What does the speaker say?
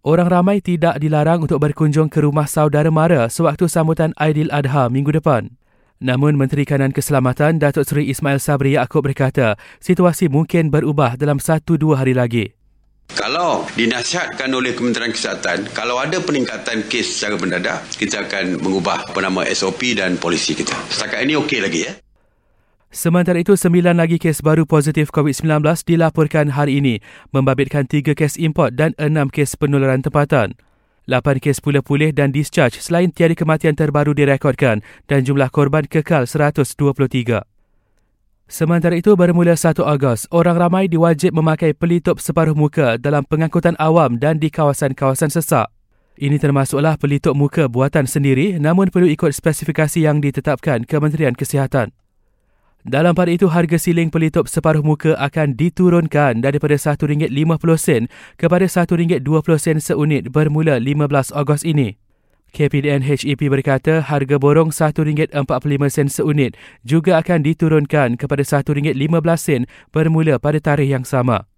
Orang ramai tidak dilarang untuk berkunjung ke rumah saudara mara sewaktu sambutan Adha minggu depan. Namun Menteri Kanan Keselamatan Datuk Seri Ismail Sabri Yaakob berkata, situasi mungkin berubah dalam satu dua hari lagi. Kalau dinasihatkan oleh Kementerian Kesihatan, kalau ada peningkatan kes secara mendadak, kita akan mengubah apa nama SOP dan polisi kita. Setakat ini okey lagi ya. Sementara itu, sembilan lagi kes baru positif COVID-19 dilaporkan hari ini, membabitkan tiga kes import dan enam kes penularan tempatan. Lapan kes pulih-pulih dan discharge selain tiada kematian terbaru direkodkan dan jumlah korban kekal 123. Sementara itu, bermula 1 Ogos, orang ramai diwajib memakai pelitup separuh muka dalam pengangkutan awam dan di kawasan-kawasan sesak. Ini termasuklah pelitup muka buatan sendiri namun perlu ikut spesifikasi yang ditetapkan Kementerian Kesihatan. Dalam pada itu, harga siling pelitup separuh muka akan diturunkan daripada RM1.50 kepada RM1.20 seunit bermula 15 Ogos ini. KPDN HEP berkata harga borong RM1.45 seunit juga akan diturunkan kepada RM1.15 bermula pada tarikh yang sama.